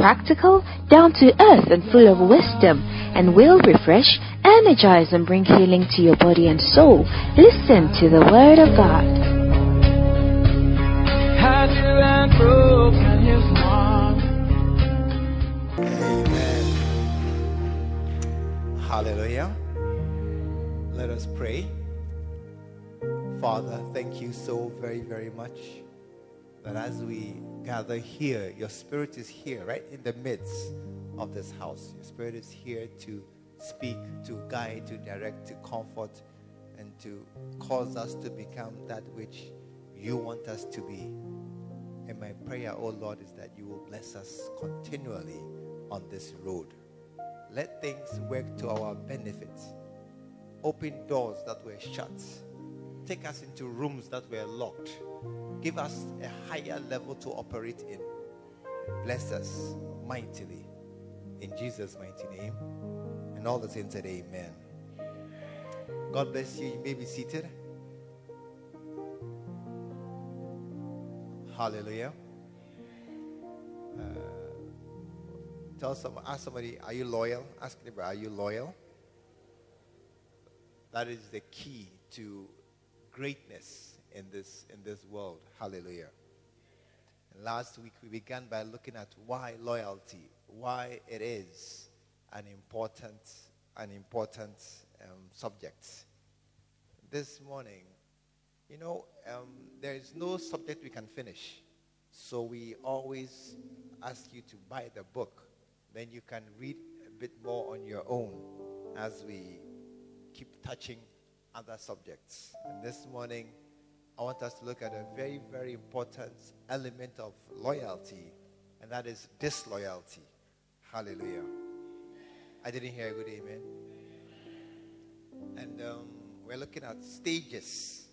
practical, down to earth, and full of wisdom, and will refresh, energize, and bring healing to your body and soul. Listen to the Word of God. Had you and broken his heart. Amen. Hallelujah. Let us pray. Father, thank you so very, very much that as we gather here, your spirit is here, right in the midst of this house. Your spirit is here to speak, to guide, to direct, to comfort, and to cause us to become that which you want us to be. And my prayer, oh Lord, is that you will bless us continually on this road. Let things work to our benefit. Open doors that were shut. Take us into rooms that were locked. Give us a higher level to operate in. Bless us mightily. In Jesus' mighty name. And all the saints said, Amen. God bless you. You may be seated. Hallelujah. Uh, tell some, ask somebody, are you loyal? Ask neighbor, are you loyal? That is the key to greatness in this in this world. Hallelujah. And last week we began by looking at why loyalty, why it is an important an important um, subject. This morning, you know, um, there is no subject we can finish. So we always ask you to buy the book. Then you can read a bit more on your own as we keep touching other subjects. And this morning, I want us to look at a very, very important element of loyalty, and that is disloyalty. Hallelujah. I didn't hear a good amen. And um, we're looking at stages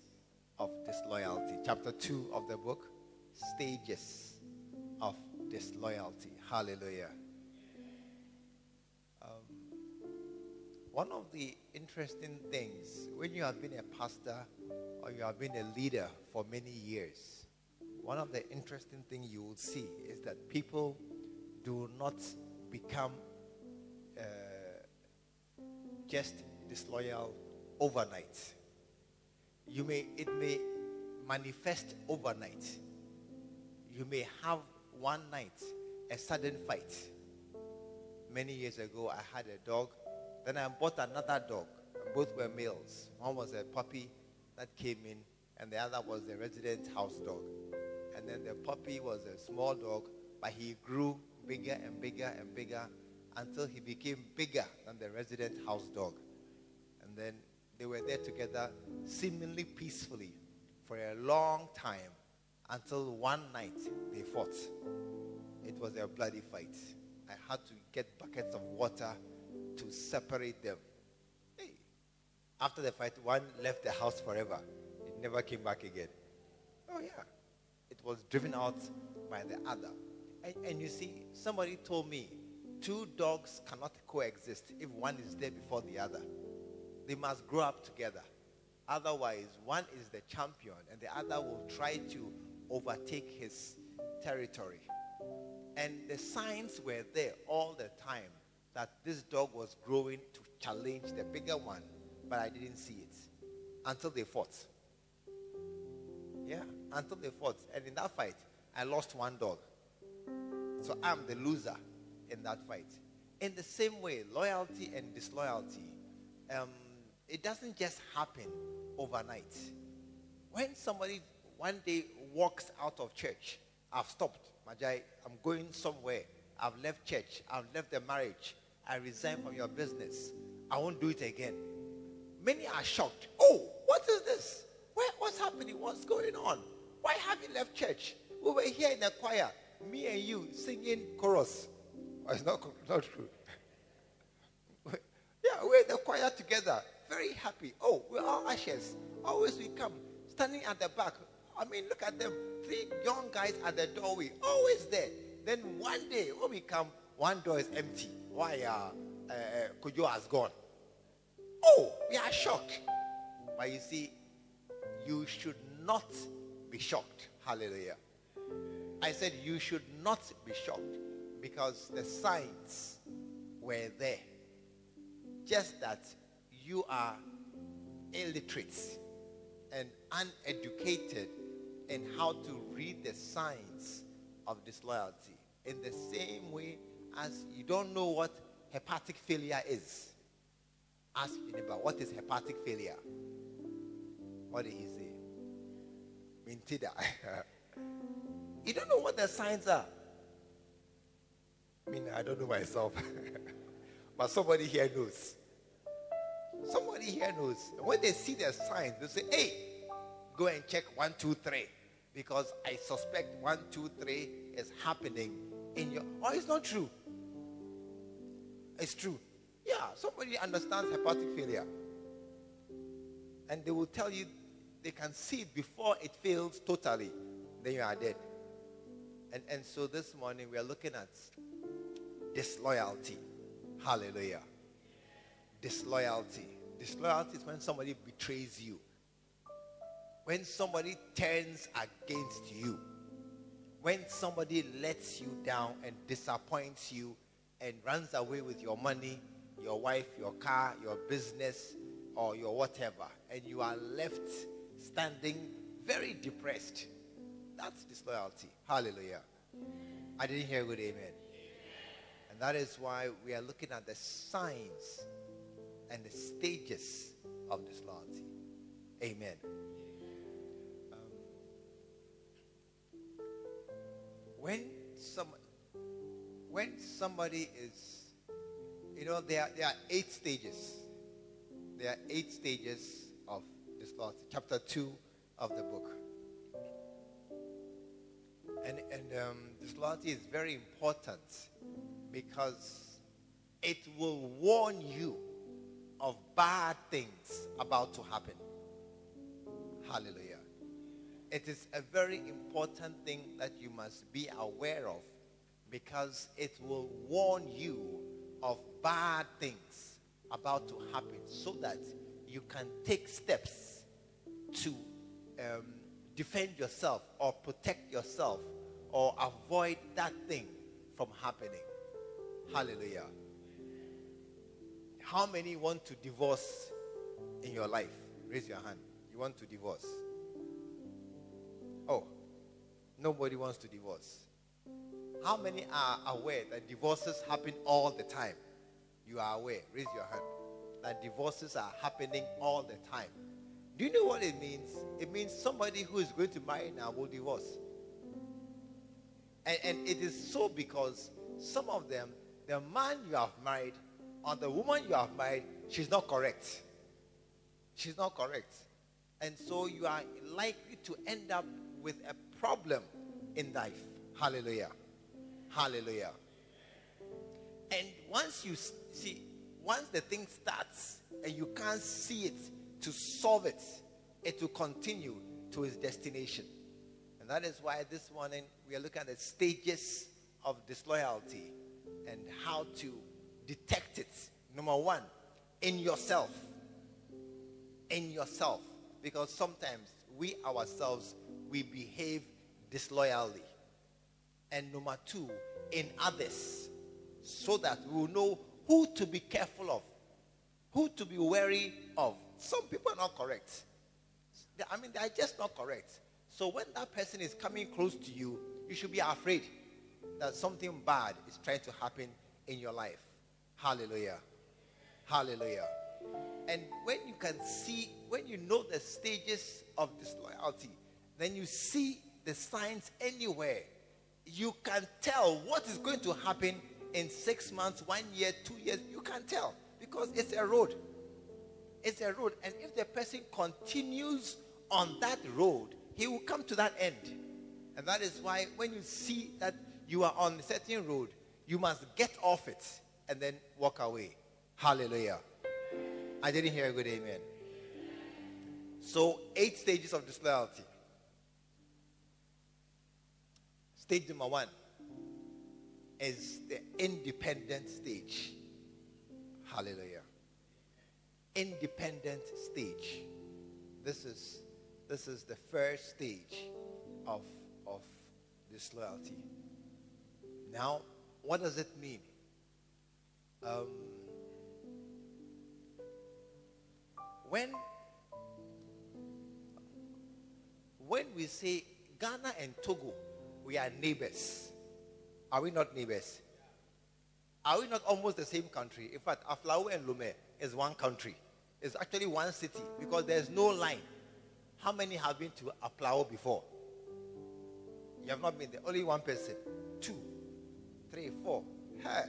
of disloyalty. Chapter 2 of the book, Stages of Disloyalty. Hallelujah. One of the interesting things when you have been a pastor or you have been a leader for many years, one of the interesting things you will see is that people do not become uh, just disloyal overnight. You may it may manifest overnight. You may have one night a sudden fight. Many years ago, I had a dog. Then I bought another dog. Both were males. One was a puppy that came in, and the other was the resident house dog. And then the puppy was a small dog, but he grew bigger and bigger and bigger until he became bigger than the resident house dog. And then they were there together seemingly peacefully for a long time until one night they fought. It was a bloody fight. I had to get buckets of water to separate them. Hey. After the fight, one left the house forever. It never came back again. Oh, yeah. It was driven out by the other. And, and you see, somebody told me two dogs cannot coexist if one is there before the other. They must grow up together. Otherwise, one is the champion and the other will try to overtake his territory. And the signs were there all the time that this dog was growing to challenge the bigger one, but I didn't see it until they fought. Yeah, until they fought. And in that fight, I lost one dog. So I'm the loser in that fight. In the same way, loyalty and disloyalty, um, it doesn't just happen overnight. When somebody one day walks out of church, I've stopped, Majai, I'm going somewhere. I've left church, I've left the marriage, I resign from your business. I won't do it again. Many are shocked. Oh, what is this? Where, what's happening? What's going on? Why have you left church? We were here in the choir, me and you singing chorus. Oh, it's not, not true. Yeah, we're the choir together, very happy. Oh, we're all ashes. Always we come, standing at the back. I mean, look at them. Three young guys at the doorway, always there. Then one day, when we come, one door is empty. Why? Uh, uh, Kojo has gone. Oh, we are shocked. But you see, you should not be shocked. Hallelujah. I said you should not be shocked because the signs were there. Just that you are illiterate and uneducated in how to read the signs of disloyalty. In the same way as you don't know what hepatic failure is. Ask your neighbor, what is hepatic failure? What did he say? Mintida. you don't know what the signs are. I mean, I don't know myself. but somebody here knows. Somebody here knows. When they see the signs, they say, hey, go and check one, two, three. Because I suspect one, two, three is happening in your. Oh, it's not true. It's true. Yeah, somebody understands hepatic failure. And they will tell you they can see it before it fails totally. Then you are dead. And, and so this morning we are looking at disloyalty. Hallelujah. Disloyalty. Disloyalty is when somebody betrays you. When somebody turns against you. When somebody lets you down and disappoints you and runs away with your money, your wife, your car, your business, or your whatever, and you are left standing very depressed. That's disloyalty. Hallelujah. I didn't hear a good amen. And that is why we are looking at the signs and the stages of disloyalty. Amen. Um, when some when somebody is you know there are, there are eight stages there are eight stages of disloyalty chapter 2 of the book and and um, disloyalty is very important because it will warn you of bad things about to happen. Hallelujah. It is a very important thing that you must be aware of because it will warn you of bad things about to happen so that you can take steps to um, defend yourself or protect yourself or avoid that thing from happening. Hallelujah. How many want to divorce in your life? Raise your hand. You want to divorce? Oh, nobody wants to divorce. How many are aware that divorces happen all the time? You are aware. Raise your hand. That divorces are happening all the time. Do you know what it means? It means somebody who is going to marry now will divorce. And, and it is so because some of them, the man you have married or the woman you have married, she's not correct. She's not correct. And so you are likely to end up with a problem in life. Hallelujah. Hallelujah. And once you see, once the thing starts and you can't see it to solve it, it will continue to its destination. And that is why this morning we are looking at the stages of disloyalty and how to detect it. Number one, in yourself. In yourself. Because sometimes we ourselves, we behave disloyally. And number two, in others. So that we will know who to be careful of, who to be wary of. Some people are not correct. I mean, they are just not correct. So when that person is coming close to you, you should be afraid that something bad is trying to happen in your life. Hallelujah. Hallelujah. And when you can see, when you know the stages of disloyalty, then you see the signs anywhere. You can tell what is going to happen in six months, one year, two years. You can tell because it's a road. It's a road. And if the person continues on that road, he will come to that end. And that is why when you see that you are on a certain road, you must get off it and then walk away. Hallelujah. I didn't hear a good amen. So, eight stages of disloyalty. Stage number one is the independent stage. Hallelujah. Independent stage. This is this is the first stage of of disloyalty. Now, what does it mean? Um, when when we say Ghana and Togo, we are neighbors. Are we not neighbors? Are we not almost the same country? In fact, Aflao and Lomé is one country. It's actually one city because there's no line. How many have been to Aflao before? You have not been there. Only one person. Two, three, four. Hey.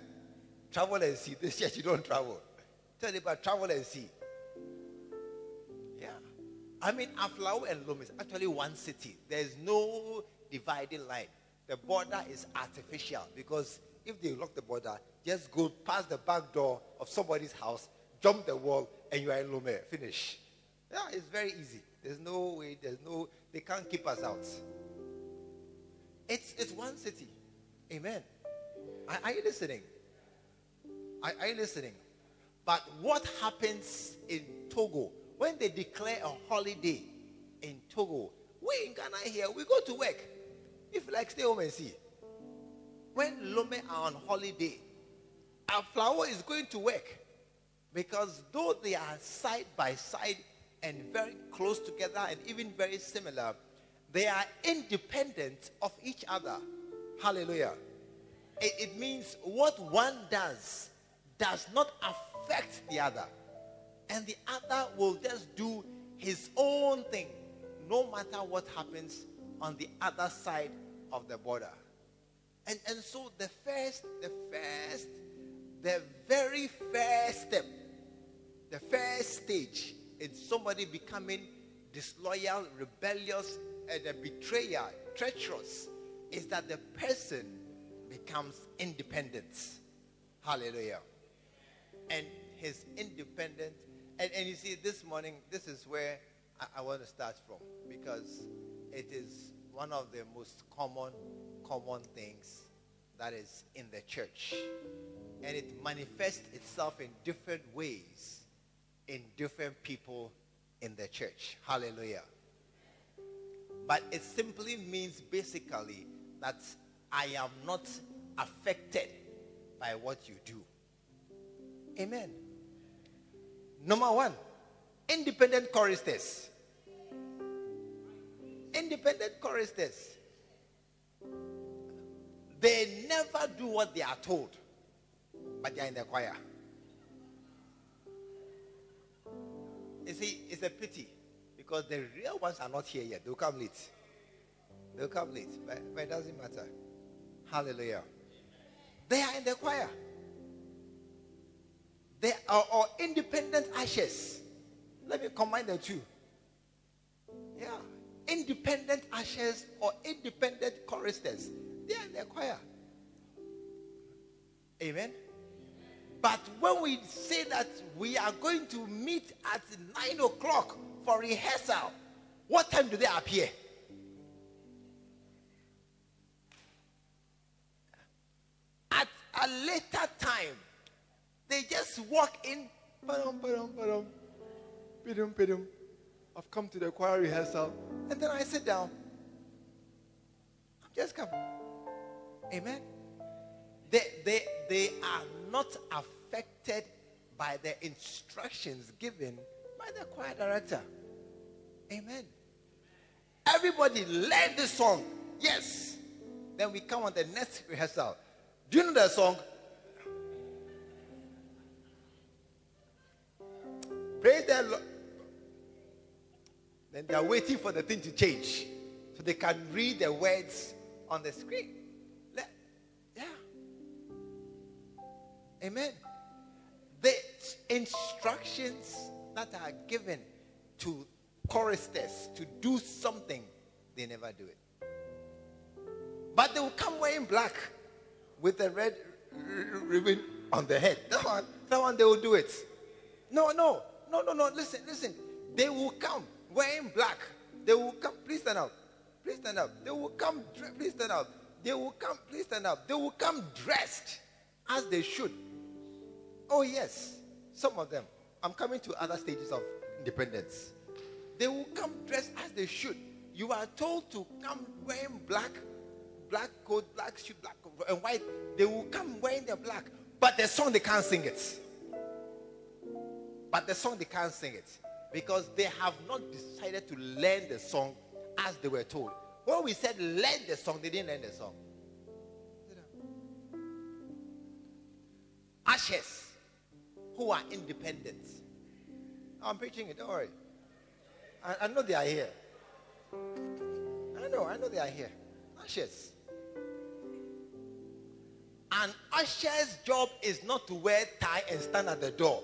Travel and see. This year you don't travel. Tell you about travel and see. Yeah. I mean, Aflao and Lomé is actually one city. There's no dividing line. The border is artificial because if they lock the border, just go past the back door of somebody's house, jump the wall, and you are in Lomé. Finish. Yeah, it's very easy. There's no way, there's no, they can't keep us out. It's, it's one city. Amen. Are, are you listening? Are, are you listening? But what happens in Togo when they declare a holiday in Togo? We in Ghana here, we go to work. If you like, stay home and see. When Lomé are on holiday, our flower is going to work. Because though they are side by side and very close together and even very similar, they are independent of each other. Hallelujah. It, it means what one does does not affect the other. And the other will just do his own thing, no matter what happens on the other side of the border. And, and so the first, the first, the very first step, the first stage in somebody becoming disloyal, rebellious, and a betrayer, treacherous, is that the person becomes independent. Hallelujah. And his independent. And, and you see, this morning, this is where I, I want to start from because it is one of the most common, common things that is in the church. And it manifests itself in different ways in different people in the church. Hallelujah. But it simply means basically that I am not affected by what you do. Amen. Number one, independent choristers. Independent choristers. They never do what they are told, but they are in the choir. You see, it's a pity because the real ones are not here yet. They'll come late. They'll come late, but, but it doesn't matter. Hallelujah. They are in the choir. They are all independent ashes. Let me combine the two. Yeah. Independent ashes or independent choristers. They are in the choir. Amen. But when we say that we are going to meet at nine o'clock for rehearsal, what time do they appear? At a later time, they just walk in. I've come to the choir rehearsal. And then I sit down. I'm just come. Amen. They, they, they are not affected by the instructions given by the choir director. Amen. Everybody learn this song. Yes. Then we come on the next rehearsal. Do you know that song? Praise the Lord. Then they are waiting for the thing to change so they can read the words on the screen. Let- yeah. Amen. The instructions that are given to choristers to do something, they never do it. But they will come wearing black with a red ribbon on the head. That one, that one they will do it. No, no. no, no, no. Listen, listen. They will come wearing black. They will come. Please stand up. Please stand up. They will come. Please stand up. They will come. Please stand up. They will come dressed as they should. Oh yes, some of them. I'm coming to other stages of independence. They will come dressed as they should. You are told to come wearing black, black coat, black shoe, black and white. They will come wearing their black, but the song they can't sing it. But the song they can't sing it because they have not decided to learn the song as they were told. When we said learn the song, they didn't learn the song. Ashes who are independent. I'm preaching it, don't worry. I, I know they are here. I know, I know they are here. Ashes. An usher's job is not to wear tie and stand at the door.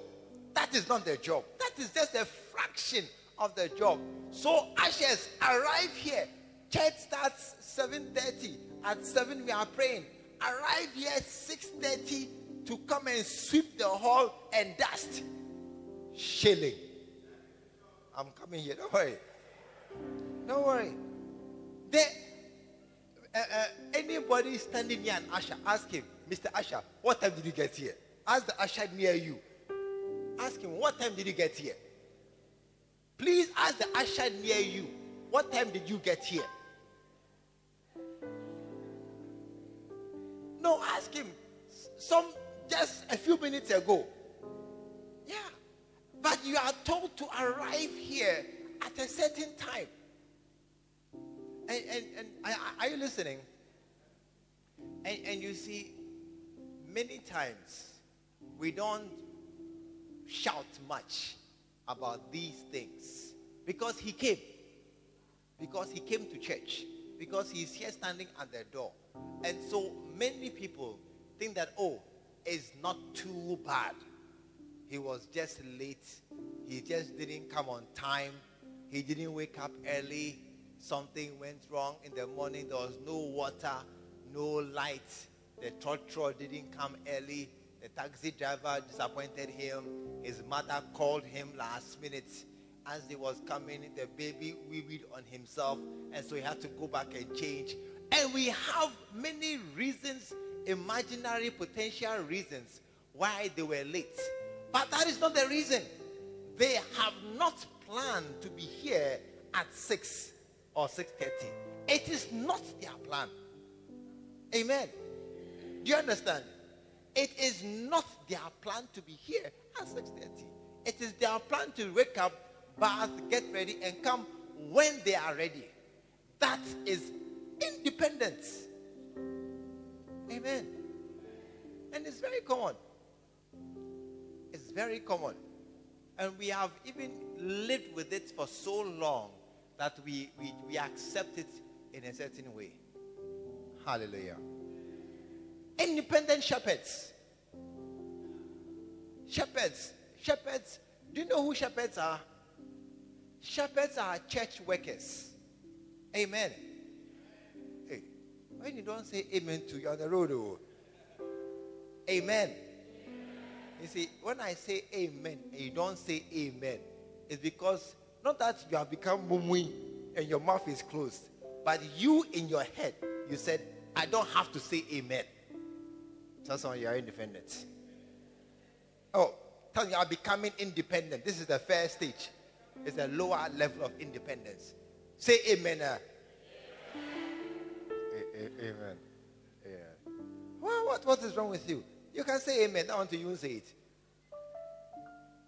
That is not their job. That is just a fraction of the job. So ushers arrive here. Church starts 7:30. At 7 we are praying. Arrive here 6:30 to come and sweep the hall and dust. Shilling. I'm coming here. Don't worry. Don't worry. There, uh, uh, anybody standing near an usher, ask him, Mr. Usher, what time did you get here? Ask the usher near you. Ask him, what time did you get here? Please ask the usher near you, what time did you get here? No, ask him. Some just a few minutes ago. Yeah. But you are told to arrive here at a certain time. And, and, and are- you listening? And, and you see, many times we don't shout much about these things because he came. Because he came to church. Because he's here standing at the door. And so many people think that, oh, it's not too bad. He was just late. He just didn't come on time. He didn't wake up early. Something went wrong in the morning. There was no water, no light. The trotro didn't come early. The taxi driver disappointed him. His mother called him last minute. As he was coming, the baby weed on himself, and so he had to go back and change. And we have many reasons, imaginary potential reasons, why they were late. But that is not the reason. They have not planned to be here at 6 or 6:30. It is not their plan. Amen. Do you understand? It is not their plan to be here at 6:30. It is their plan to wake up, bath, get ready, and come when they are ready. That is independence. Amen. And it's very common. It's very common. And we have even lived with it for so long that we, we, we accept it in a certain way. Hallelujah. Independent shepherds. Shepherds. Shepherds. Do you know who shepherds are? Shepherds are church workers. Amen. Hey, when you don't say amen to you on the road, oh. amen. You see, when I say amen and you don't say amen, it's because not that you have become mumui and your mouth is closed, but you in your head, you said, I don't have to say amen. Tell someone you are independent. Oh, tell you are becoming independent. This is the first stage. It's a lower level of independence. Say amen. uh. A- a- amen. Yeah. Well, what, what is wrong with you? You can say amen. I want to use it.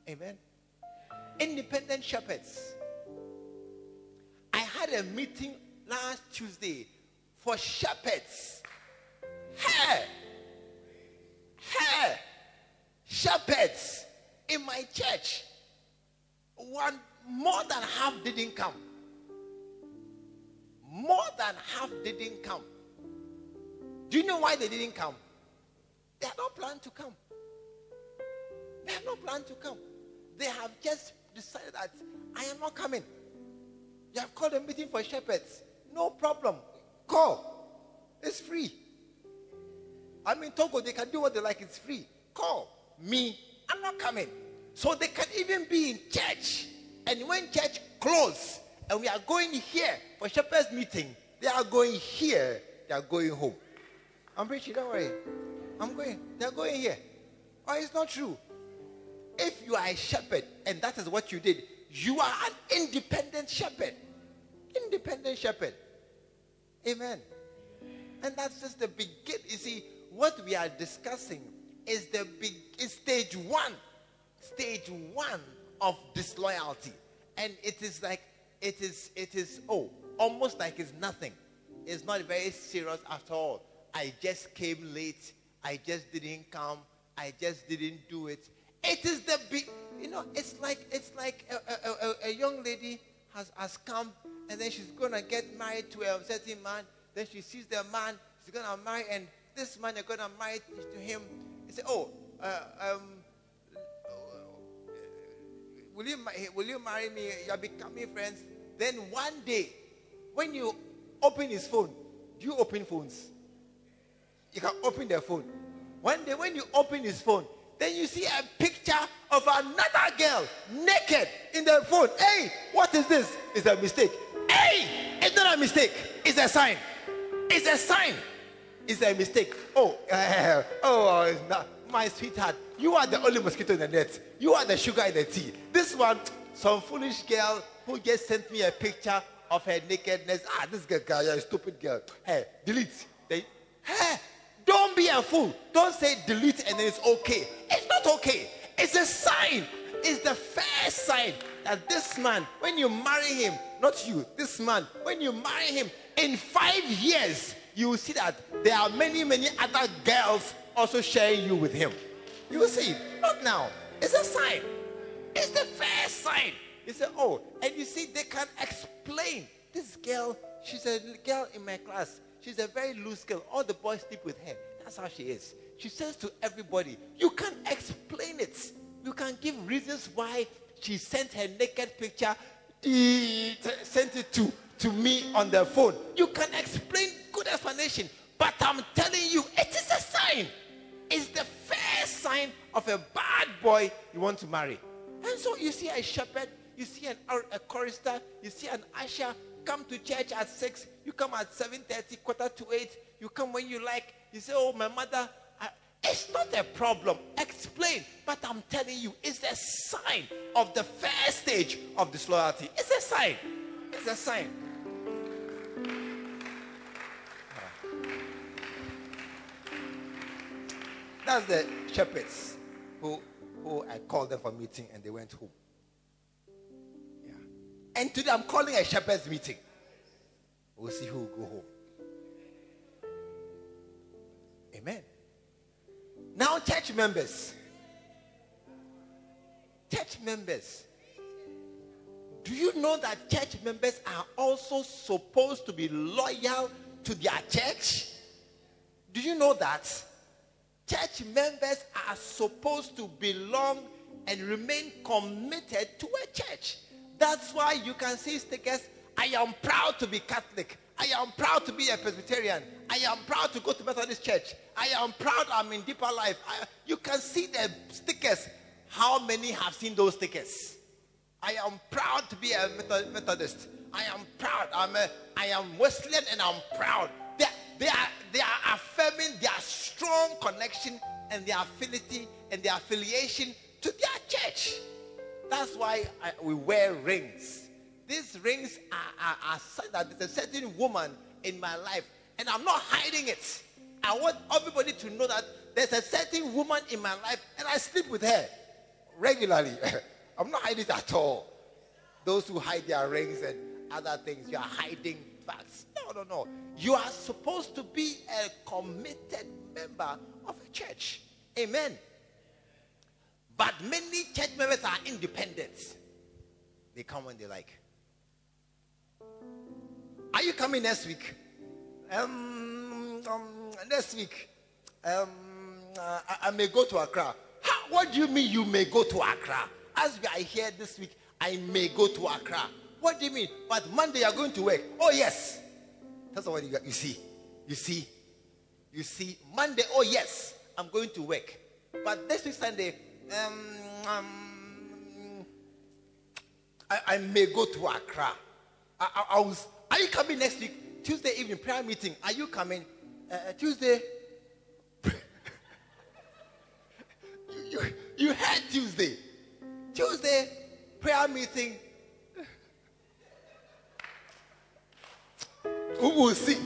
Amen. Independent shepherds. I had a meeting last Tuesday for shepherds. Hey! Hey! Shepherds in my church. One more than half didn't come. More than half didn't come. Do you know why they didn't come? They had not planned to come. They have not planned to come. They have just decided that I am not coming. You have called a meeting for shepherds. No problem. Call. It's free. I mean, Togo, they can do what they like. It's free. Call me. I'm not coming. So they can even be in church. And when church close and we are going here for shepherd's meeting, they are going here, they are going home. I'm preaching, don't worry. I'm going, they're going here. Oh, it's not true. If you are a shepherd and that is what you did, you are an independent shepherd. Independent shepherd. Amen. And that's just the begin. You see, what we are discussing is the big is stage one. Stage one of disloyalty. And it is like it is it is oh almost like it's nothing. It's not very serious at all. I just came late. I just didn't come. I just didn't do it. It is the big, you know, it's like it's like a, a, a, a young lady has, has come and then she's gonna get married to a certain man. Then she sees the man she's gonna marry, and this man you're gonna marry to him. He say, "Oh, uh, um, will you will you marry me? You're becoming friends." Then one day, when you open his phone, do you open phones? You can open their phone. One day, when you open his phone, then you see a picture of another girl naked in the phone. Hey, what is this? It's a mistake. Hey, it's not a mistake. It's a sign. It's a sign. It's a mistake. Oh, uh, oh, not. My sweetheart, you are the only mosquito in the net. You are the sugar in the tea. This one, some foolish girl who just sent me a picture of her nakedness. Ah, this girl, you're a stupid girl. Hey, delete. They, hey, don't be a fool. Don't say delete and then it's okay. It's not okay. It's a sign. It's the first sign that this man, when you marry him, not you, this man, when you marry him, in five years, you will see that there are many, many other girls also sharing you with him. You will see. Not now. It's a sign. It's the first sign. You say, oh, and you see, they can explain. This girl, she's a girl in my class. She's a very loose girl. All the boys sleep with her. That's how she is. She says to everybody, you can explain it. You can give reasons why she sent her naked picture, sent it to, to me on the phone. You can explain good explanation. But I'm telling you, it is a sign. It's the first sign of a bad boy you want to marry. And so you see a shepherd, you see an, a chorister, you see an usher, come to church at 6, you come at 7.30, quarter to 8, you come when you like, you say, oh, my mother, I, it's not a problem. Explain. But I'm telling you, it's a sign of the first stage of disloyalty. It's a sign. It's a sign. That's the shepherds who, who I called them for meeting and they went home. Yeah. And today I'm calling a shepherd's meeting. We'll see who will go home. Amen. Now, church members. Church members. Do you know that church members are also supposed to be loyal to their church? Do you know that? Church members are supposed to belong and remain committed to a church. That's why you can see stickers I am proud to be Catholic. I am proud to be a Presbyterian. I am proud to go to Methodist Church. I am proud I'm in deeper life. I, you can see the stickers. How many have seen those stickers? I am proud to be a Methodist. I am proud. I'm a, I am Wesleyan and I'm proud. They, are, they are affirming their strong connection and their affinity and their affiliation to their church. That's why I, we wear rings these rings are, are, are that there's a certain woman in my life, and I'm not hiding it. I want everybody to know that there's a certain woman in my life, and I sleep with her regularly. I'm not hiding it at all. Those who hide their rings and other things, you are hiding facts. No, no, no. You are supposed to be a committed member of a church. Amen. But many church members are independent. They come when they like. Are you coming next week? Um, um next week, um, uh, I, I, may go to Accra. How, what do you mean you may go to Accra? As we are here this week, I may go to Accra. What do you mean? But Monday you are going to work. Oh yes. That's what you, you see. You see. You see. Monday. Oh yes, I'm going to work. But this week Sunday, um, um I, I may go to Accra. I, I, I was, are you coming next week? Tuesday evening prayer meeting. Are you coming? Uh, uh, Tuesday. you, you, you had Tuesday. Tuesday prayer meeting. We will see.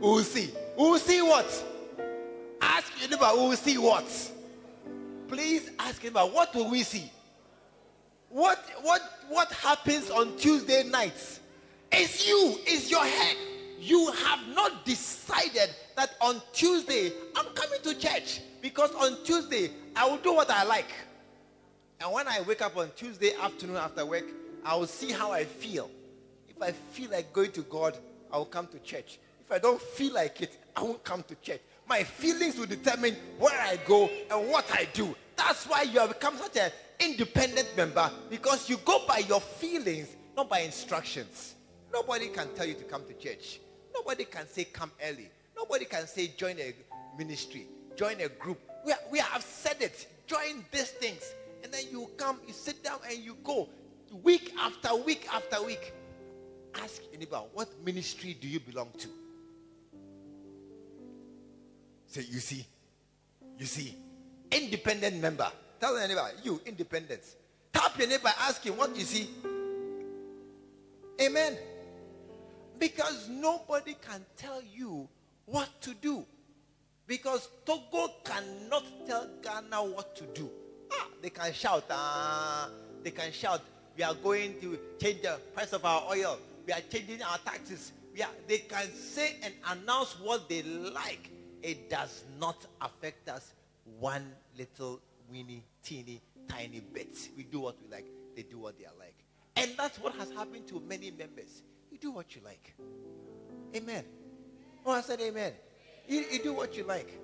We will see. We will see what? Ask your neighbor, we will see what? Please ask your neighbor, what will we see? What what what happens on Tuesday nights? It's you, it's your head. You have not decided that on Tuesday I'm coming to church because on Tuesday I will do what I like. And when I wake up on Tuesday afternoon after work, I will see how I feel. If I feel like going to God, I will come to church. If I don't feel like it, I won't come to church. My feelings will determine where I go and what I do. That's why you have become such an independent member because you go by your feelings, not by instructions. Nobody can tell you to come to church. Nobody can say come early. Nobody can say join a ministry, join a group. We, we have said it. Join these things. And then you come, you sit down, and you go week after week after week. Ask anybody, what ministry do you belong to? Say, you see, you see, independent member. Tell anybody, you independent. Tap your neighbor, ask him what you see. Amen. Because nobody can tell you what to do. Because Togo cannot tell Ghana what to do. Ah, they can shout, ah, they can shout, we are going to change the price of our oil. We are changing our taxes. We are, they can say and announce what they like. It does not affect us one little weeny, teeny, tiny bit. We do what we like. They do what they are like. And that's what has happened to many members. You do what you like. Amen. Oh, I said amen. You, you do what you like.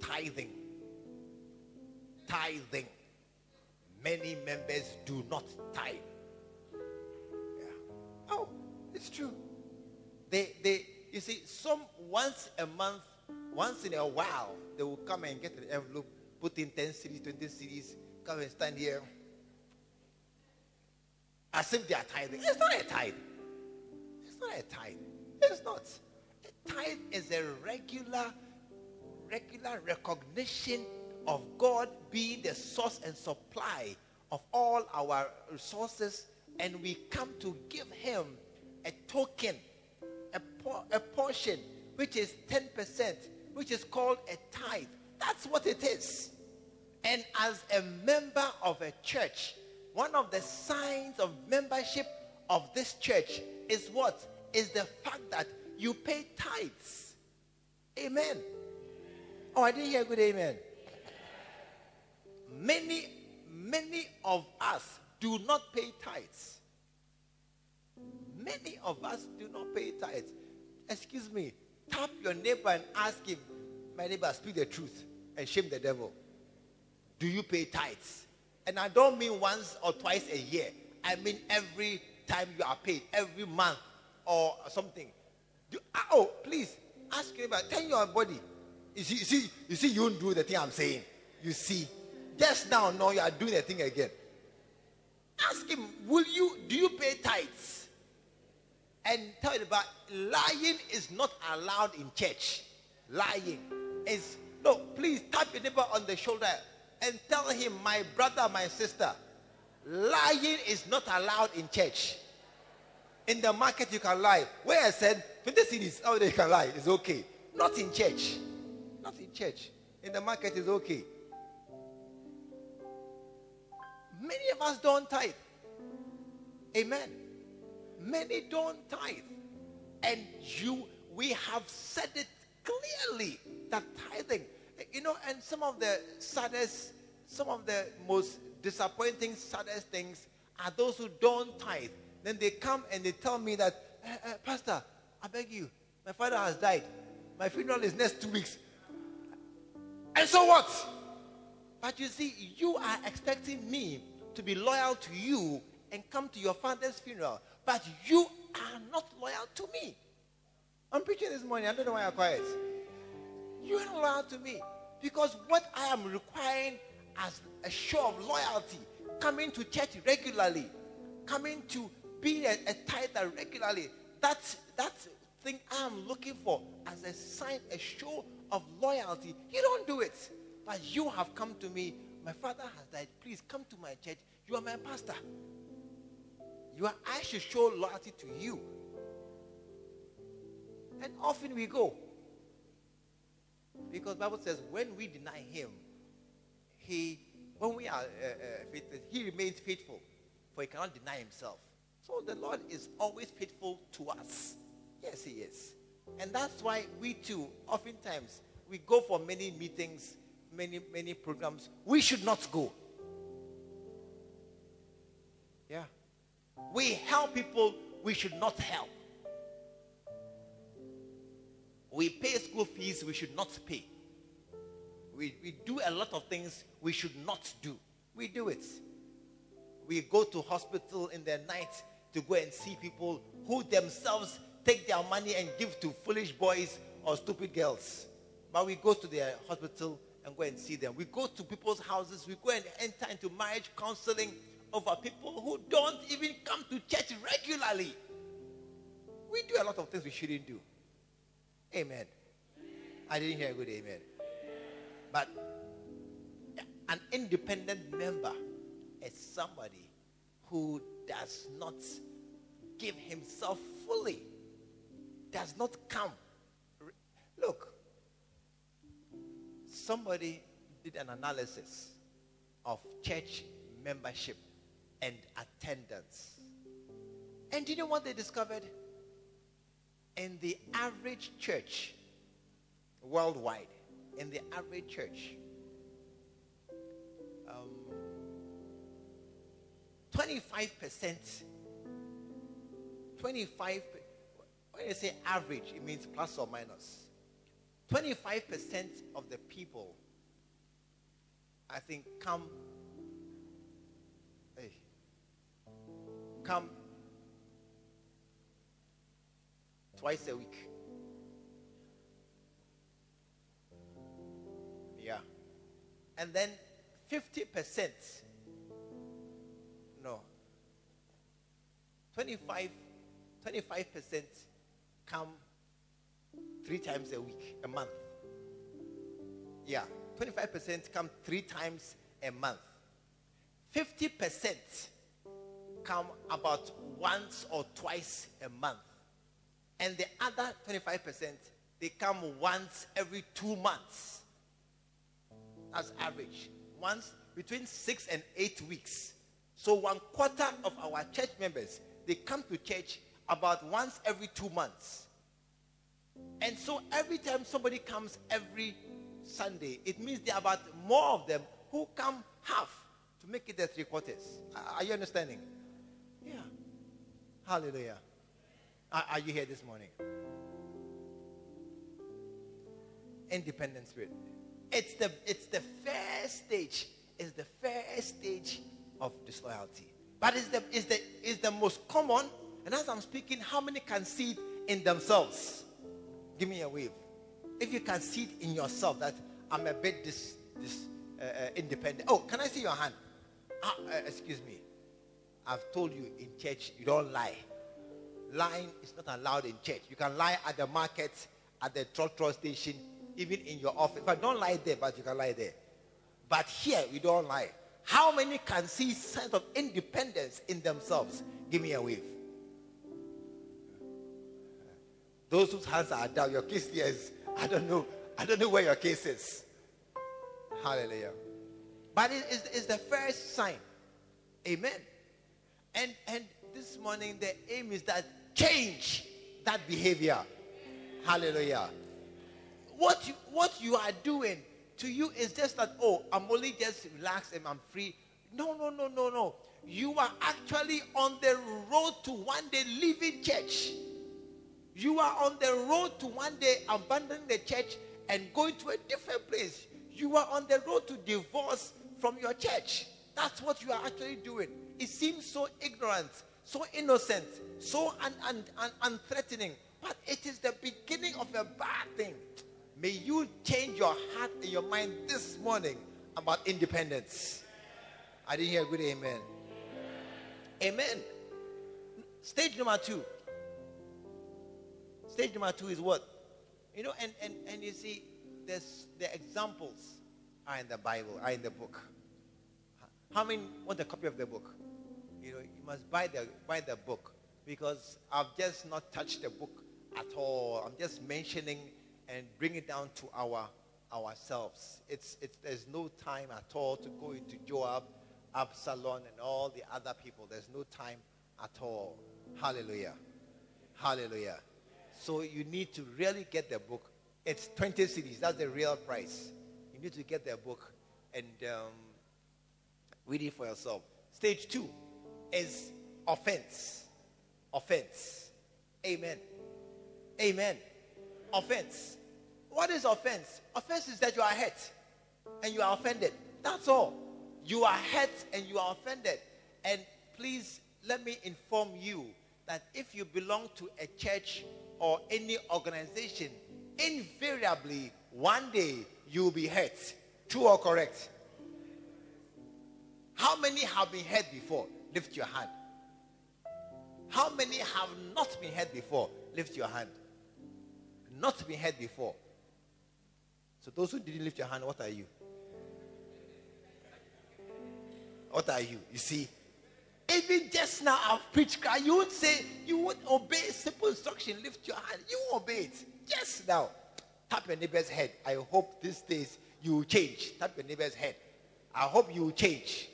Tithing. Tithing. Many members do not tithe. Yeah. Oh, it's true. They, they, you see, some once a month, once in a while, they will come and get an envelope, put in 10 cedis, 20 cedis, come and stand here. As if they are tithing. It's not a tithe. It's not a tithe. It's not. A tithe is a regular, regular recognition of God be the source and supply of all our resources, and we come to give Him a token, a, a portion, which is 10%, which is called a tithe. That's what it is. And as a member of a church, one of the signs of membership of this church is what? Is the fact that you pay tithes. Amen. Oh, I didn't hear good amen. Many, many of us do not pay tithes. Many of us do not pay tithes. Excuse me, tap your neighbor and ask him, My neighbor, speak the truth and shame the devil. Do you pay tithes? And I don't mean once or twice a year. I mean every time you are paid, every month or something. Do, ah, oh, please ask your neighbor, tell your body. You see, you see, you see, you don't do the thing I'm saying. You see, just now, no, you are doing the thing again. Ask him, will you, do you pay tithes? And tell him about lying is not allowed in church. Lying is, no, please tap your neighbor on the shoulder and tell him, my brother, my sister, lying is not allowed in church. In the market, you can lie. Where I said 20 cedis, oh, they can lie. It's okay. Not in church. Not in church. In the market, is okay. Many of us don't tithe. Amen. Many don't tithe. And you, we have said it clearly that tithing, you know, and some of the saddest, some of the most disappointing, saddest things are those who don't tithe. Then they come and they tell me that, "Eh, eh, Pastor, I beg you, my father has died. My funeral is next two weeks. And so what? But you see, you are expecting me to be loyal to you and come to your father's funeral, but you are not loyal to me. I'm preaching this morning. I don't know why you're quiet. You are loyal to me because what I am requiring, as a show of loyalty, coming to church regularly, coming to be a, a tither regularly. That's that's thing I'm looking for as a sign, a show of loyalty. You don't do it. But you have come to me. My father has died. Please come to my church. You are my pastor. You are, I should show loyalty to you. And often we go. Because Bible says when we deny him, he when we are uh, uh, faithful, he remains faithful, for he cannot deny himself. So the Lord is always faithful to us. Yes, he is. And that's why we too, oftentimes, we go for many meetings, many, many programs. We should not go. Yeah. We help people we should not help. We pay school fees we should not pay. We, we do a lot of things we should not do. We do it. We go to hospital in the night to go and see people who themselves take their money and give to foolish boys or stupid girls. But we go to their hospital and go and see them. We go to people's houses. We go and enter into marriage counseling over people who don't even come to church regularly. We do a lot of things we shouldn't do. Amen. I didn't hear a good amen. But an independent member is somebody who does not give himself fully, does not come. Look, somebody did an analysis of church membership and attendance. And do you know what they discovered? In the average church worldwide, in the average church, um, 25%, 25, when you say average, it means plus or minus. 25% of the people, I think, come, hey, come twice a week. Yeah. And then 50%, no, 25, 25% come three times a week, a month. Yeah, 25% come three times a month. 50% come about once or twice a month. And the other 25%, they come once every two months. That's average. Once between six and eight weeks. So one quarter of our church members, they come to church about once every two months. And so every time somebody comes every Sunday, it means there are about more of them who come half to make it the three quarters. Are you understanding? Yeah. Hallelujah. Are, are you here this morning? Independent spirit. It's the it's the first stage. It's the first stage of disloyalty. But it's the is the is the most common. And as I'm speaking, how many can see it in themselves? Give me a wave. If you can see it in yourself that I'm a bit this this uh, uh, independent. Oh, can I see your hand? Ah, uh, excuse me. I've told you in church you don't lie. Lying is not allowed in church. You can lie at the market, at the trotro station, even in your office. But don't lie there, but you can lie there. But here we don't lie. How many can see sense of independence in themselves? Give me a wave. Those whose hands are down, your case here is, I don't know. I don't know where your case is. Hallelujah. But it is it's the first sign. Amen. And and this morning the aim is that change that behavior. Hallelujah. What you what you are doing to you is just that, oh, I'm only just relaxed and I'm free. No, no, no, no, no. You are actually on the road to one day leaving church. You are on the road to one day abandoning the church and going to a different place. You are on the road to divorce from your church. That's what you are actually doing. It seems so ignorant, so innocent, so un- un- un- unthreatening, but it is the beginning of a bad thing. May you change your heart and your mind this morning about independence. I didn't hear a good amen. Amen. Stage number two. Stage number two is what? You know, and, and, and you see, there's the examples are in the Bible, are in the book. How many want a copy of the book? You know, you must buy the buy the book because I've just not touched the book at all. I'm just mentioning and bring it down to our ourselves. It's, it's there's no time at all to go into Joab, Absalom, and all the other people. There's no time at all. Hallelujah. Hallelujah. So you need to really get the book. It's 20 cedis. That's the real price. You need to get the book and um, read it for yourself. Stage two is offense. Offense. Amen. Amen. Offense. What is offense? Offense is that you are hurt and you are offended. That's all. You are hurt and you are offended. And please let me inform you that if you belong to a church or any organization, invariably one day you will be hurt. True or correct? How many have been hurt before? Lift your hand. How many have not been hurt before? Lift your hand. Not been hurt before. So those who didn't lift your hand, what are you? What are you? You see, even just now I've preached, you would say, you would obey simple instruction, lift your hand. You obey it. Just now. Tap your neighbor's head. I hope these days you will change. Tap your neighbor's head. I hope you will change.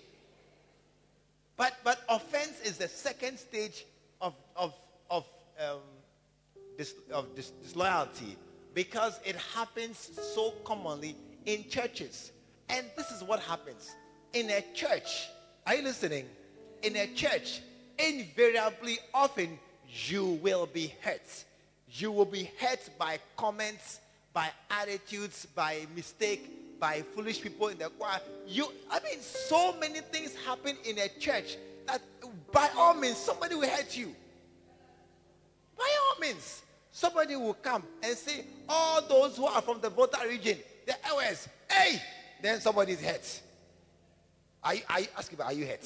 But but offense is the second stage of of of um, dis, of dis, disloyalty because it happens so commonly in churches. And this is what happens in a church. Are you listening? In a church, invariably, often you will be hurt. You will be hurt by comments, by attitudes, by mistake, by foolish people in the choir. You, I mean, so many things happen in a church that by all means somebody will hurt you. By all means somebody will come and say, all those who are from the Volta region, the LS, hey, then somebody's hurt. I, I ask you, are you hurt?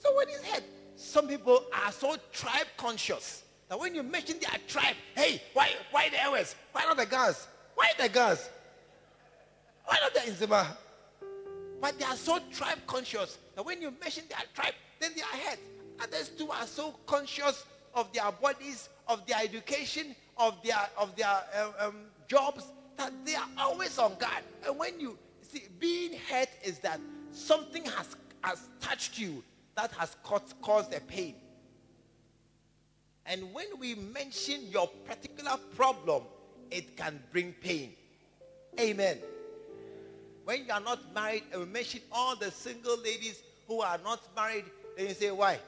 Somebody's hurt. Some people are so tribe conscious that when you mention their tribe, hey, why, why the LS? Why not the guns? Why the guns? Why not the Nzema? But they are so tribe conscious that when you mention their tribe, then they are hurt. Others too are so conscious of their bodies, of their education, of their of their uh, um, jobs, that they are always on guard. And when you see, being hurt is that something has has touched you that has caused, a pain. And when we mention your particular problem, it can bring pain. Amen. When you are not married, and we mention all the single ladies who are not married, then you say, Why?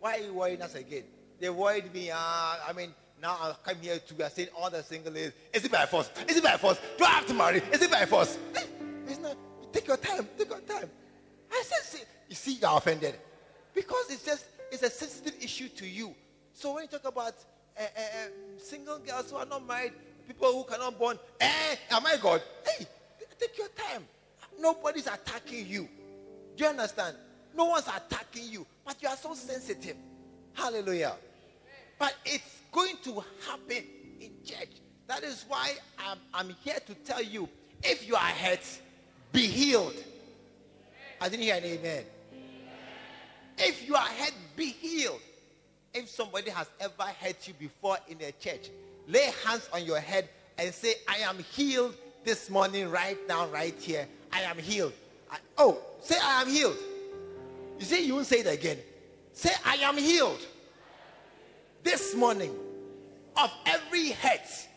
Why are you worrying us again? They worried me. Uh, I mean, now I come here to be saying all the single ladies. Is it by force? Is it by force? Do I have to marry? Is it by force? It's not. Take your time. Take your time. I said, see, you see, you're offended because it's just it's a sensitive issue to you. So when you talk about uh, uh, single girls who are not married, people who cannot born, eh, am I God? Hey, take your time. Nobody's attacking you. Do you understand? No one's attacking you, but you are so sensitive. Hallelujah. But it's going to happen in church. That is why I'm, I'm here to tell you if you are hurt, be healed. I didn't hear an amen. If you are hurt, be healed. If somebody has ever hurt you before in a church, lay hands on your head and say, I am healed this morning, right now, right here. I am healed. I, oh, say, I am healed. You see, you won't say it again. Say, I am healed this morning of every hurt.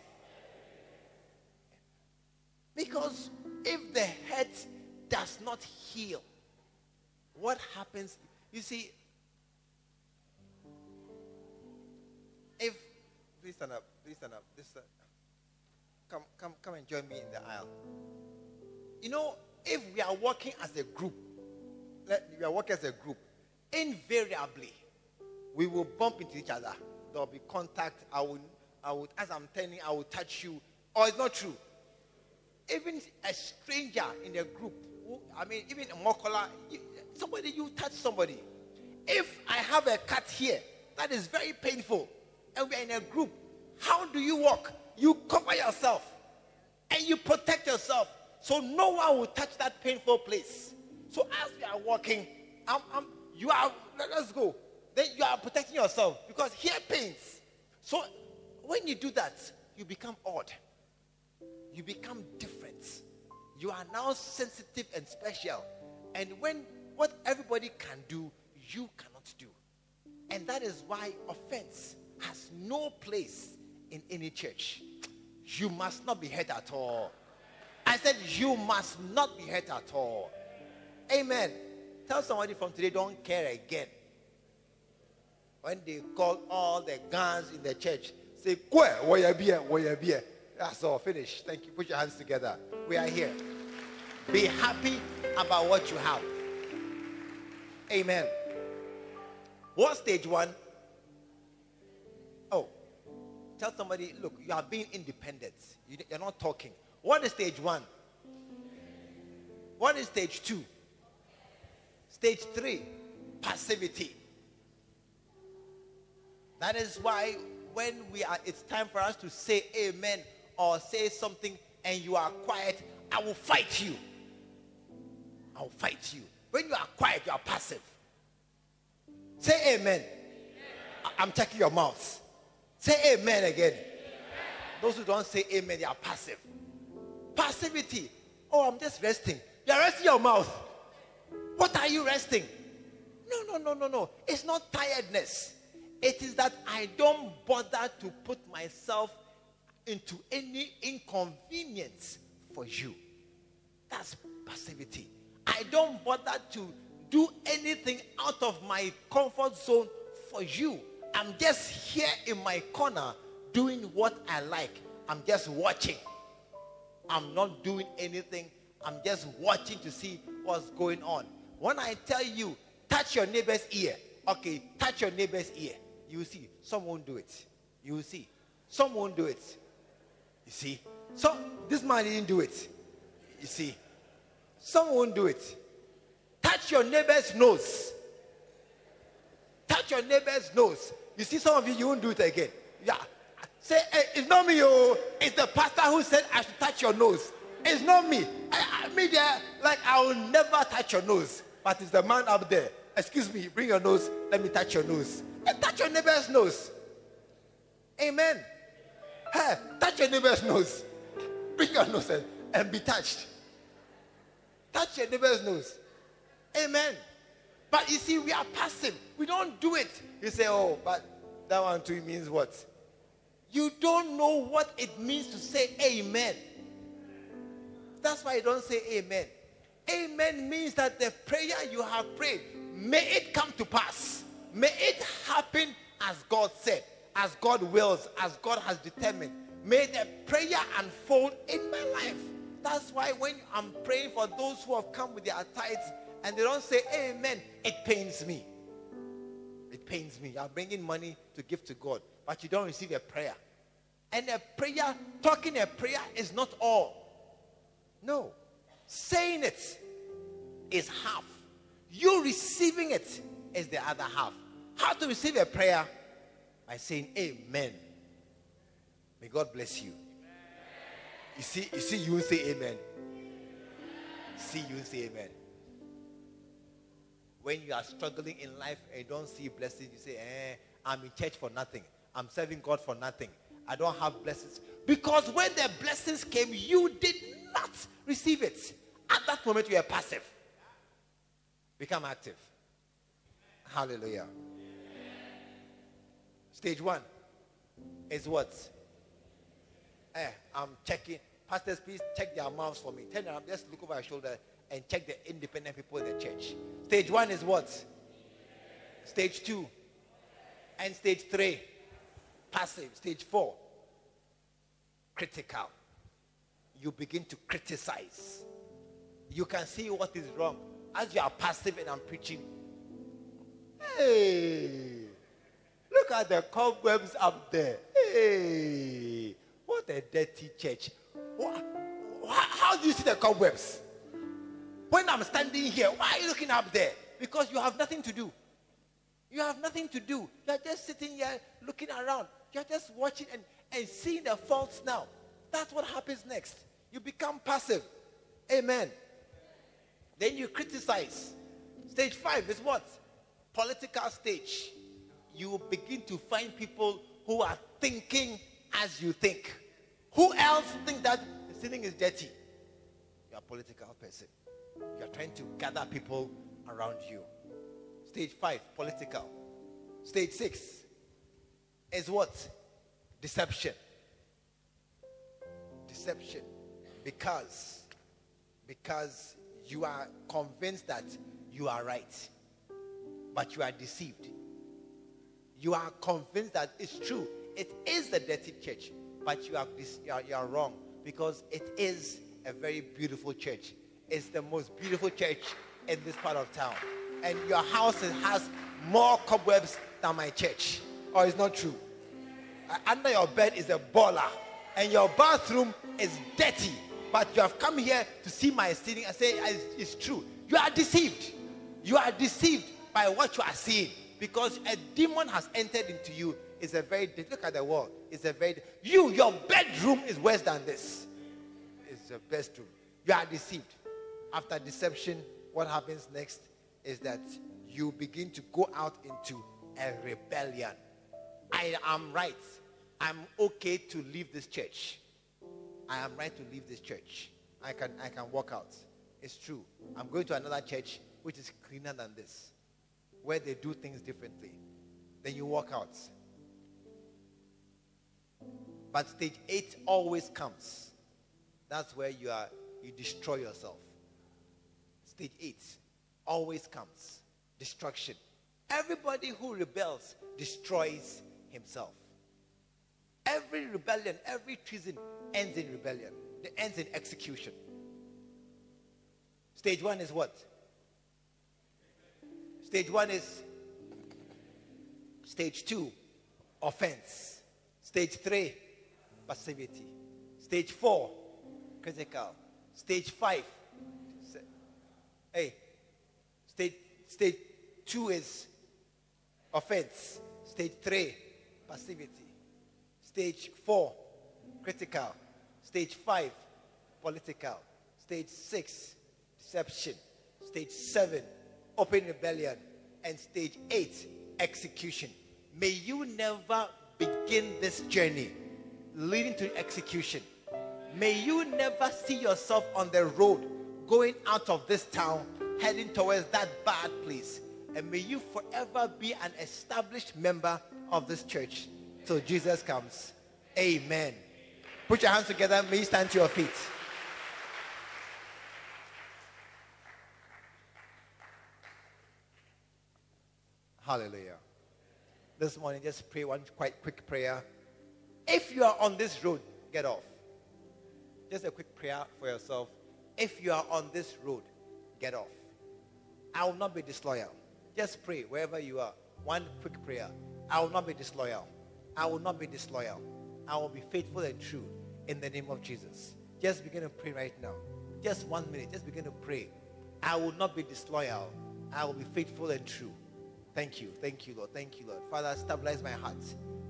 Because if the hurt does not heal, what happens? You see, if please stand up, please stand up. This, uh, come, come, come and join me in the aisle. You know, if we are working as a group, let, we are working as a group, invariably, we will bump into each other. There will be contact. I will, I would, as I'm you, I will touch you. Or it's not true. even a stranger in a group, who, I mean, even a Makola, somebody, you touch somebody. If I have a cut here, that is very painful, and we're in a group, how do you walk? You cover yourself and you protect yourself so no one will touch that painful place. So as we are walking, I'm, I'm, you are, let us go. Then you are protecting yourself because here pains. So when you do that, you become odd. You become different. You are now sensitive and special. And when what everybody can do, you cannot do. And that is why offense has no place in any church. You must not be hurt at all. I said, You must not be hurt at all. Amen. Tell somebody from today, don't care again. When they call all the guns in the church, say, That's all, finish. Thank you. Put your hands together. We are here. Be happy about what you have. Amen. What stage one? Oh, tell somebody, look, you are being independent. You, you're not talking. What is stage one? What is stage two? Stage three, passivity. That is why when we are, it's time for us to say amen or say something and you are quiet, I will fight you. I will fight you. When you are quiet, you are passive. Say amen. I- I'm checking your mouth. Say amen again. Those who don't say amen, they are passive. Passivity. Oh, I'm just resting. You're resting your mouth. What are you resting? No, no, no, no, no. It's not tiredness. It is that I don't bother to put myself into any inconvenience for you. That's passivity. I don't bother to do anything out of my comfort zone for you. I'm just here in my corner doing what I like. I'm just watching. I'm not doing anything. I'm just watching to see what's going on. When I tell you, touch your neighbor's ear, okay, touch your neighbor's ear, you see. Some won't do it. You see. Some won't do it. You see. So this man didn't do it. You see. Some won't do it. Touch your neighbor's nose. Touch your neighbor's nose. You see, some of you, you won't do it again. Yeah. Say, hey, it's not me, oh. It's the pastor who said I should touch your nose. It's not me. I, I me there, like I will never touch your nose. But it's the man up there. Excuse me, bring your nose. Let me touch your nose. Hey, touch your neighbor's nose. Amen. Hey, touch your neighbor's nose. Bring your nose and, and be touched. Touch your neighbor's nose. Amen. But you see, we are passive. We don't do it. You say, oh, but that one too means what? You don't know what it means to say amen. That's why you don't say amen. Amen means that the prayer you have prayed, may it come to pass. May it happen as God said, as God wills, as God has determined. May the prayer unfold in my life. That's why when I'm praying for those who have come with their tithes and they don't say amen, it pains me. It pains me. You're bringing money to give to God, but you don't receive a prayer. And a prayer, talking a prayer is not all. No. Saying it is half. You receiving it is the other half. How to receive a prayer? By saying amen. May God bless you. You see, you see, you say amen. See, you say amen. When you are struggling in life and don't see blessings, you say, eh, I'm in church for nothing. I'm serving God for nothing. I don't have blessings. Because when the blessings came, you did not receive it. At that moment, you are passive. Become active. Hallelujah. Stage one is what? Eh, I'm checking. Pastors, please check their mouths for me. Turn around, just look over your shoulder and check the independent people in the church. Stage one is what? Stage two. And stage three, passive. Stage four, critical. You begin to criticize. You can see what is wrong. As you are passive and I'm preaching, hey, look at the cobwebs up there. Hey, what a dirty church. How do you see the cobwebs? When I'm standing here, why are you looking up there? Because you have nothing to do. You have nothing to do. You're just sitting here looking around. You're just watching and, and seeing the faults now. That's what happens next. You become passive. Amen. Then you criticize. Stage five is what? Political stage. You begin to find people who are thinking as you think. Who else think that the ceiling is dirty? You're a political person. You're trying to gather people around you. Stage five, political. Stage six is what? Deception. Deception. Because, because you are convinced that you are right, but you are deceived. You are convinced that it's true. It is the dirty church, but you are, you are, you are wrong because it is a very beautiful church. It's the most beautiful church in this part of town. And your house has more cobwebs than my church. Or it's not true. Uh, Under your bed is a baller, and your bathroom is dirty. But you have come here to see my ceiling and say it's, it's true. You are deceived. You are deceived by what you are seeing because a demon has entered into you. It's a very look at the wall. It's a very you. Your bedroom is worse than this. It's the best room. You are deceived. After deception, what happens next is that you begin to go out into a rebellion. I am right. I'm okay to leave this church. I am right to leave this church. I can I can walk out. It's true. I'm going to another church which is cleaner than this, where they do things differently. Then you walk out. But stage eight always comes. That's where you are you destroy yourself. Stage eight always comes. Destruction. Everybody who rebels destroys himself. Every rebellion, every treason ends in rebellion. It ends in execution. Stage one is what? Stage one is stage two, offense. Stage three, passivity. Stage four, critical. Stage five, hey, stage stage two is offense. Stage three, passivity. Stage four, critical. Stage five, political. Stage six, deception. Stage seven, open rebellion. And stage eight, execution. May you never begin this journey leading to execution. May you never see yourself on the road going out of this town heading towards that bad place. And may you forever be an established member of this church till Jesus comes. Amen. Put your hands together. May you stand to your feet. Hallelujah. This morning, just pray one quite quick prayer. If you are on this road, get off. Just a quick prayer for yourself. If you are on this road, get off. I will not be disloyal. Just pray wherever you are. One quick prayer. I will not be disloyal. I will not be disloyal. I will be faithful and true in the name of Jesus. Just begin to pray right now. Just one minute. Just begin to pray. I will not be disloyal. I will be faithful and true. Thank you. Thank you, Lord. Thank you, Lord. Father, stabilize my heart.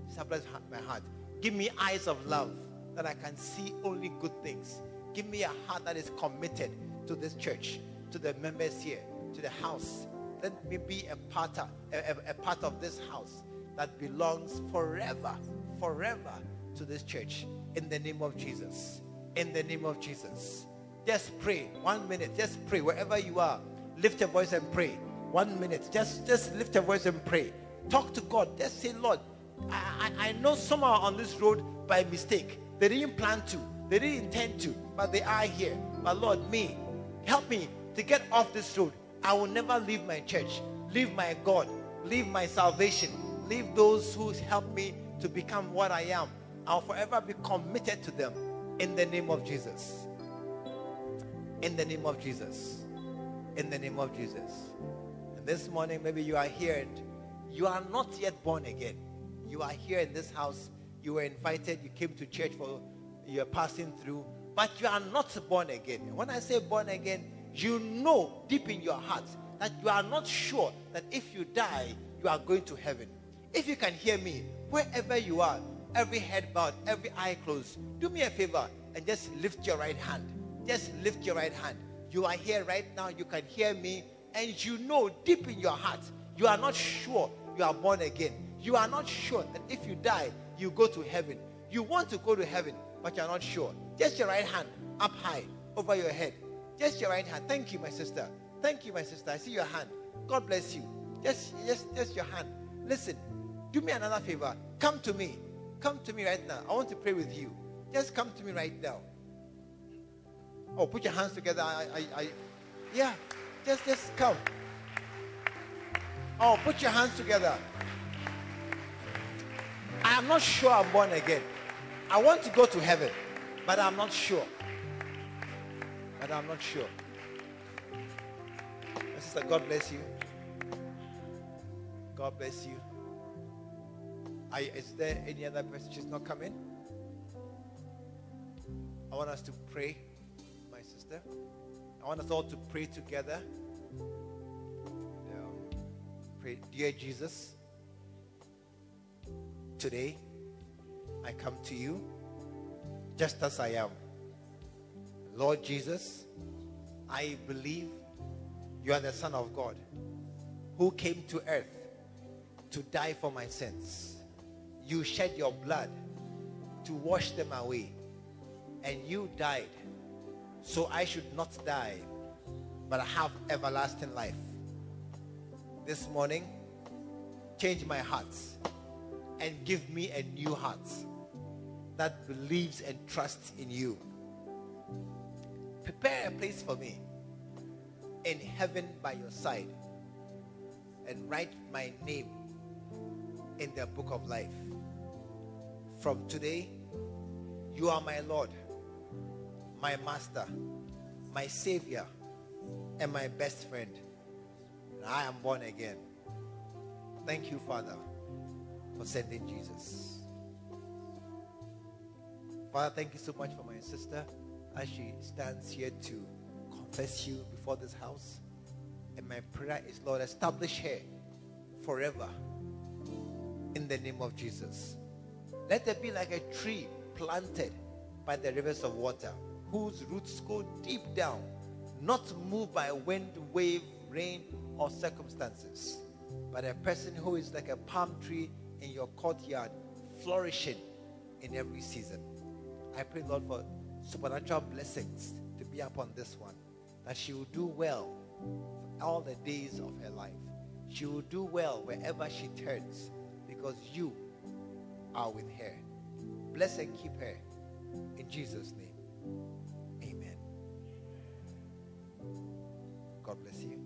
Stabilize my heart. Give me eyes of love that I can see only good things. Give me a heart that is committed to this church, to the members here, to the house. Let me be a part of, a, a- part of this house that belongs forever, forever to this church. In the name of Jesus. In the name of Jesus. Just pray. One minute. Just pray wherever you are. Lift your voice and pray. One minute. Just just lift your voice and pray. Talk to God. Just say, Lord, I, I, I know some are on this road by mistake. They didn't plan to. They didn't intend to, but they are here. But Lord, me, help me to get off this road. I will never leave my church, leave my God, leave my salvation, leave those who help me to become what I am. I'll forever be committed to them in the name of Jesus. In the name of Jesus. In the name of Jesus. And this morning, maybe you are here and you are not yet born again. You are here in this house. You were invited. You came to church for you're passing through, but but you are not born again. When I say born again, you know deep in your heart that you are not sure that if you die, you are going to heaven. If you can hear me, wherever you are, every head bowed, every eye closed, do me a favor and just lift your right hand. Just lift your right hand. You are here right now, you can hear me, and you know deep in your heart, you are not sure you are born again. You are not sure that if you die, you go to heaven. You want to go to heaven, but you're not sure. Just your right hand up high over your head. Just your right hand. Thank you, my sister. Thank you, my sister. I see your hand. God bless you. Just, just, just your hand. Listen, do me another favor. Come to me. Come to me right now. I want to pray with you. Just come to me right now. Oh, put your hands together. I, I, I yeah. Just, just come. Oh, put your hands together. I am not sure I'm born again. I want to go to heaven, but I'm not sure. But I'm not sure. My sister, God bless you. God bless you. I, is there any other person? She's not coming. I want us to pray, my sister. I want us all to pray together. Um, pray, dear Jesus. Today, I come to you just as I am. Lord Jesus, I believe you are the Son of God who came to earth to die for my sins. You shed your blood to wash them away, and you died so I should not die but have everlasting life. This morning, change my heart and give me a new heart that believes and trusts in you. Prepare a place for me in heaven by your side and write my name in the book of life. From today, you are my Lord, my Master, my Savior, and my best friend. I am born again. Thank you, Father for sending Jesus. Father, thank you so much for my sister as she stands here to confess you before this house. And my prayer is, Lord, establish her forever in the name of Jesus. Let her be like a tree planted by the rivers of water, whose roots go deep down, not moved by wind, wave, rain, or circumstances, but a person who is like a palm tree in your courtyard, flourishing in every season. I pray, Lord, for supernatural blessings to be upon this one, that she will do well all the days of her life. She will do well wherever she turns because you are with her. Bless and keep her. In Jesus' name. Amen. God bless you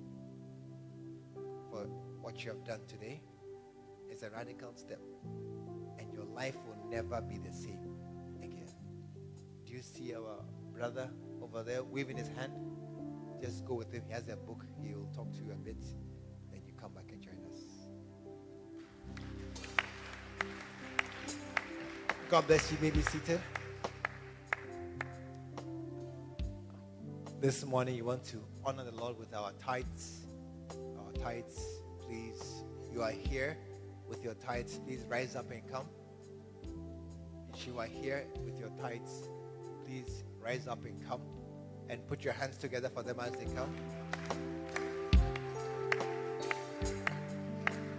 for what you have done today is a radical step, and your life will never be the same again. Do you see our brother over there waving his hand? Just go with him. He has a book. He will talk to you a bit. Then you come back and join us. God bless you. May be seated. This morning, you want to honor the Lord with our tithes. Our tithes, please. You are here with your tithes, please rise up and come. If you are here with your tithes, please rise up and come and put your hands together for them as they come.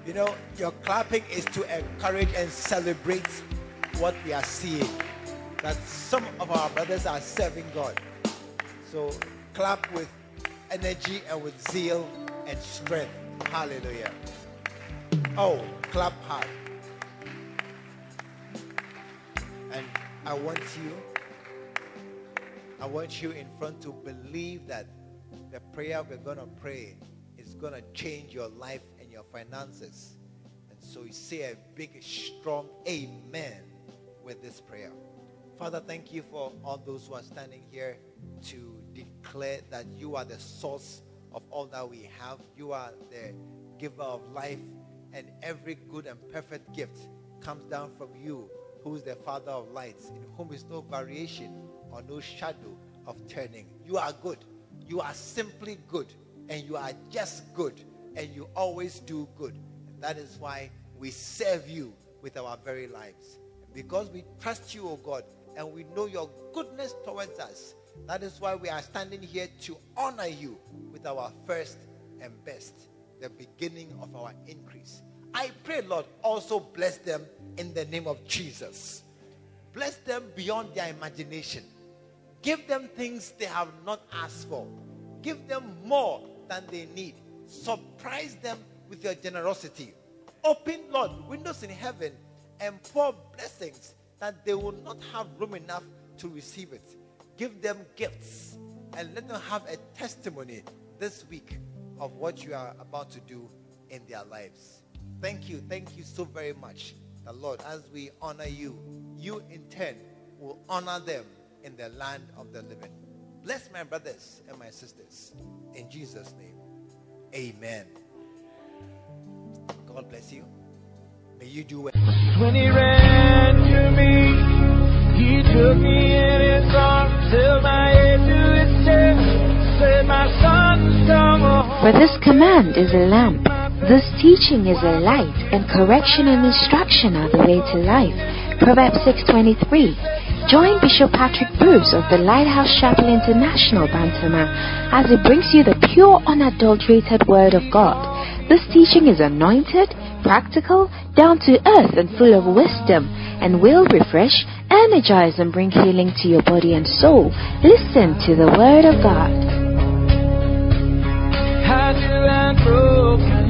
You know, your clapping is to encourage and celebrate what we are seeing. That some of our brothers are serving God. So clap with energy and with zeal and strength. Hallelujah. Oh, clap hard. And I want you, I want you in front to believe that the prayer we're going to pray is going to change your life and your finances. And so you say a big, strong amen with this prayer. Father, thank you for all those who are standing here to declare that you are the source of all that we have. You are the giver of life and every good and perfect gift comes down from you, who is the Father of lights, in whom is no variation or no shadow of turning. You are good. You are simply good. And you are just good. And you always do good. And that is why we serve you with our very lives. Because we trust you, O oh God, and we know your goodness towards us, that is why we are standing here to honor you with our first and best, the beginning of our increase. I pray, Lord, also bless them in the name of Jesus. Bless them beyond their imagination. Give them things they have not asked for. Give them more than they need. Surprise them with your generosity. Open, Lord, windows in heaven and pour blessings that they will not have room enough to receive it. Give them gifts and let them have a testimony this week of what you are about to do in their lives. Thank you. Thank you so very much. The Lord, as we honor you, you in turn will honor them in the land of the living. Bless my brothers and my sisters. In Jesus' name. Amen. God bless you. May you do well. When he ran to me, he took me in his arms, my head to his chest, said, My come. For this command is a lamp, this teaching is a light, and correction and instruction are the way to life. Proverbs 6:23. Join Bishop Patrick Bruce of the Lighthouse Chapel International, Bantama, as he brings you the pure, unadulterated Word of God. This teaching is anointed, practical, down to earth, and full of wisdom, and will refresh, energize, and bring healing to your body and soul. Listen to the Word of God. How do I broke